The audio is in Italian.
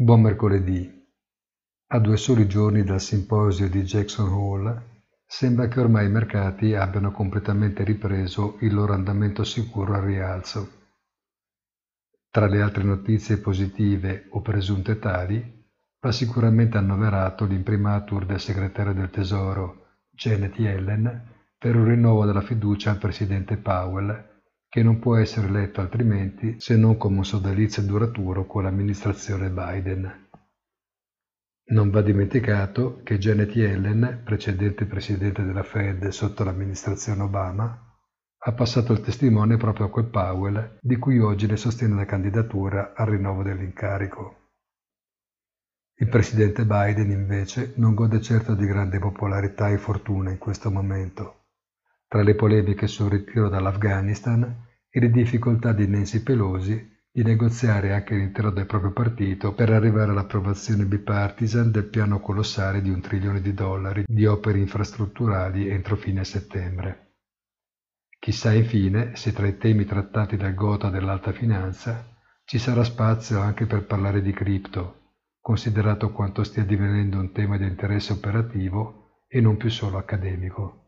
Buon mercoledì. A due soli giorni dal simposio di Jackson Hole, sembra che ormai i mercati abbiano completamente ripreso il loro andamento sicuro al rialzo. Tra le altre notizie positive o presunte tali, va sicuramente annoverato l'imprimatur del segretario del Tesoro, Janet Yellen, per un rinnovo della fiducia al presidente Powell che non può essere letto altrimenti se non come un sodalizio duraturo con l'amministrazione Biden. Non va dimenticato che Janet Yellen, precedente presidente della Fed sotto l'amministrazione Obama, ha passato il testimone proprio a quel Powell di cui oggi le sostiene la candidatura al rinnovo dell'incarico. Il presidente Biden invece non gode certo di grande popolarità e fortuna in questo momento tra le polemiche sul ritiro dall'Afghanistan e le difficoltà di Nancy Pelosi di negoziare anche all'interno del proprio partito per arrivare all'approvazione bipartisan del piano colossale di un trilione di dollari di opere infrastrutturali entro fine settembre. Chissà infine se tra i temi trattati dal gota dell'alta finanza ci sarà spazio anche per parlare di cripto, considerato quanto stia divenendo un tema di interesse operativo e non più solo accademico.